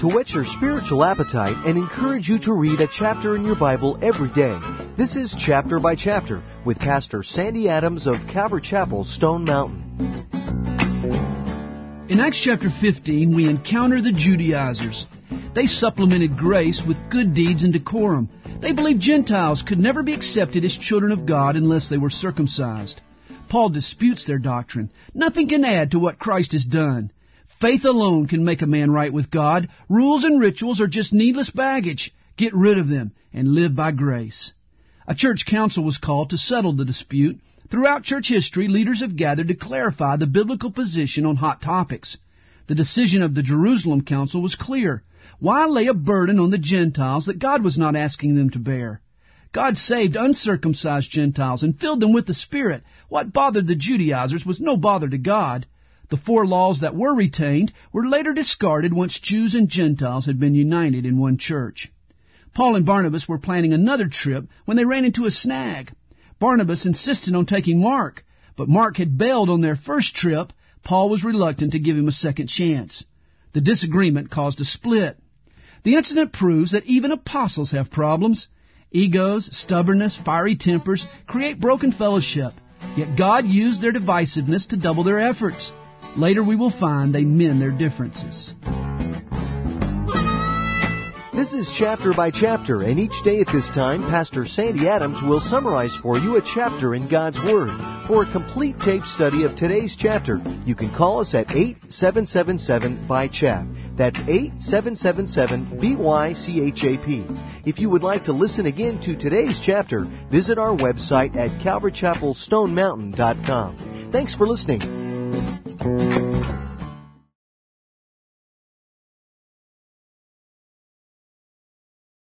to whet your spiritual appetite and encourage you to read a chapter in your Bible every day. This is Chapter by Chapter with Pastor Sandy Adams of Calvary Chapel, Stone Mountain. In Acts chapter 15, we encounter the Judaizers. They supplemented grace with good deeds and decorum. They believed Gentiles could never be accepted as children of God unless they were circumcised. Paul disputes their doctrine. Nothing can add to what Christ has done. Faith alone can make a man right with God. Rules and rituals are just needless baggage. Get rid of them and live by grace. A church council was called to settle the dispute. Throughout church history, leaders have gathered to clarify the biblical position on hot topics. The decision of the Jerusalem council was clear. Why lay a burden on the Gentiles that God was not asking them to bear? God saved uncircumcised Gentiles and filled them with the Spirit. What bothered the Judaizers was no bother to God. The four laws that were retained were later discarded once Jews and Gentiles had been united in one church. Paul and Barnabas were planning another trip when they ran into a snag. Barnabas insisted on taking Mark, but Mark had bailed on their first trip. Paul was reluctant to give him a second chance. The disagreement caused a split. The incident proves that even apostles have problems. Egos, stubbornness, fiery tempers create broken fellowship. Yet God used their divisiveness to double their efforts. Later we will find they mend their differences. This is chapter by chapter, and each day at this time, Pastor Sandy Adams will summarize for you a chapter in God's Word. For a complete tape study of today's chapter, you can call us at 8777 by chap. That's 8777 BYCHAP. If you would like to listen again to today's chapter, visit our website at calvarychapelstonemountain.com. Thanks for listening. Thank you.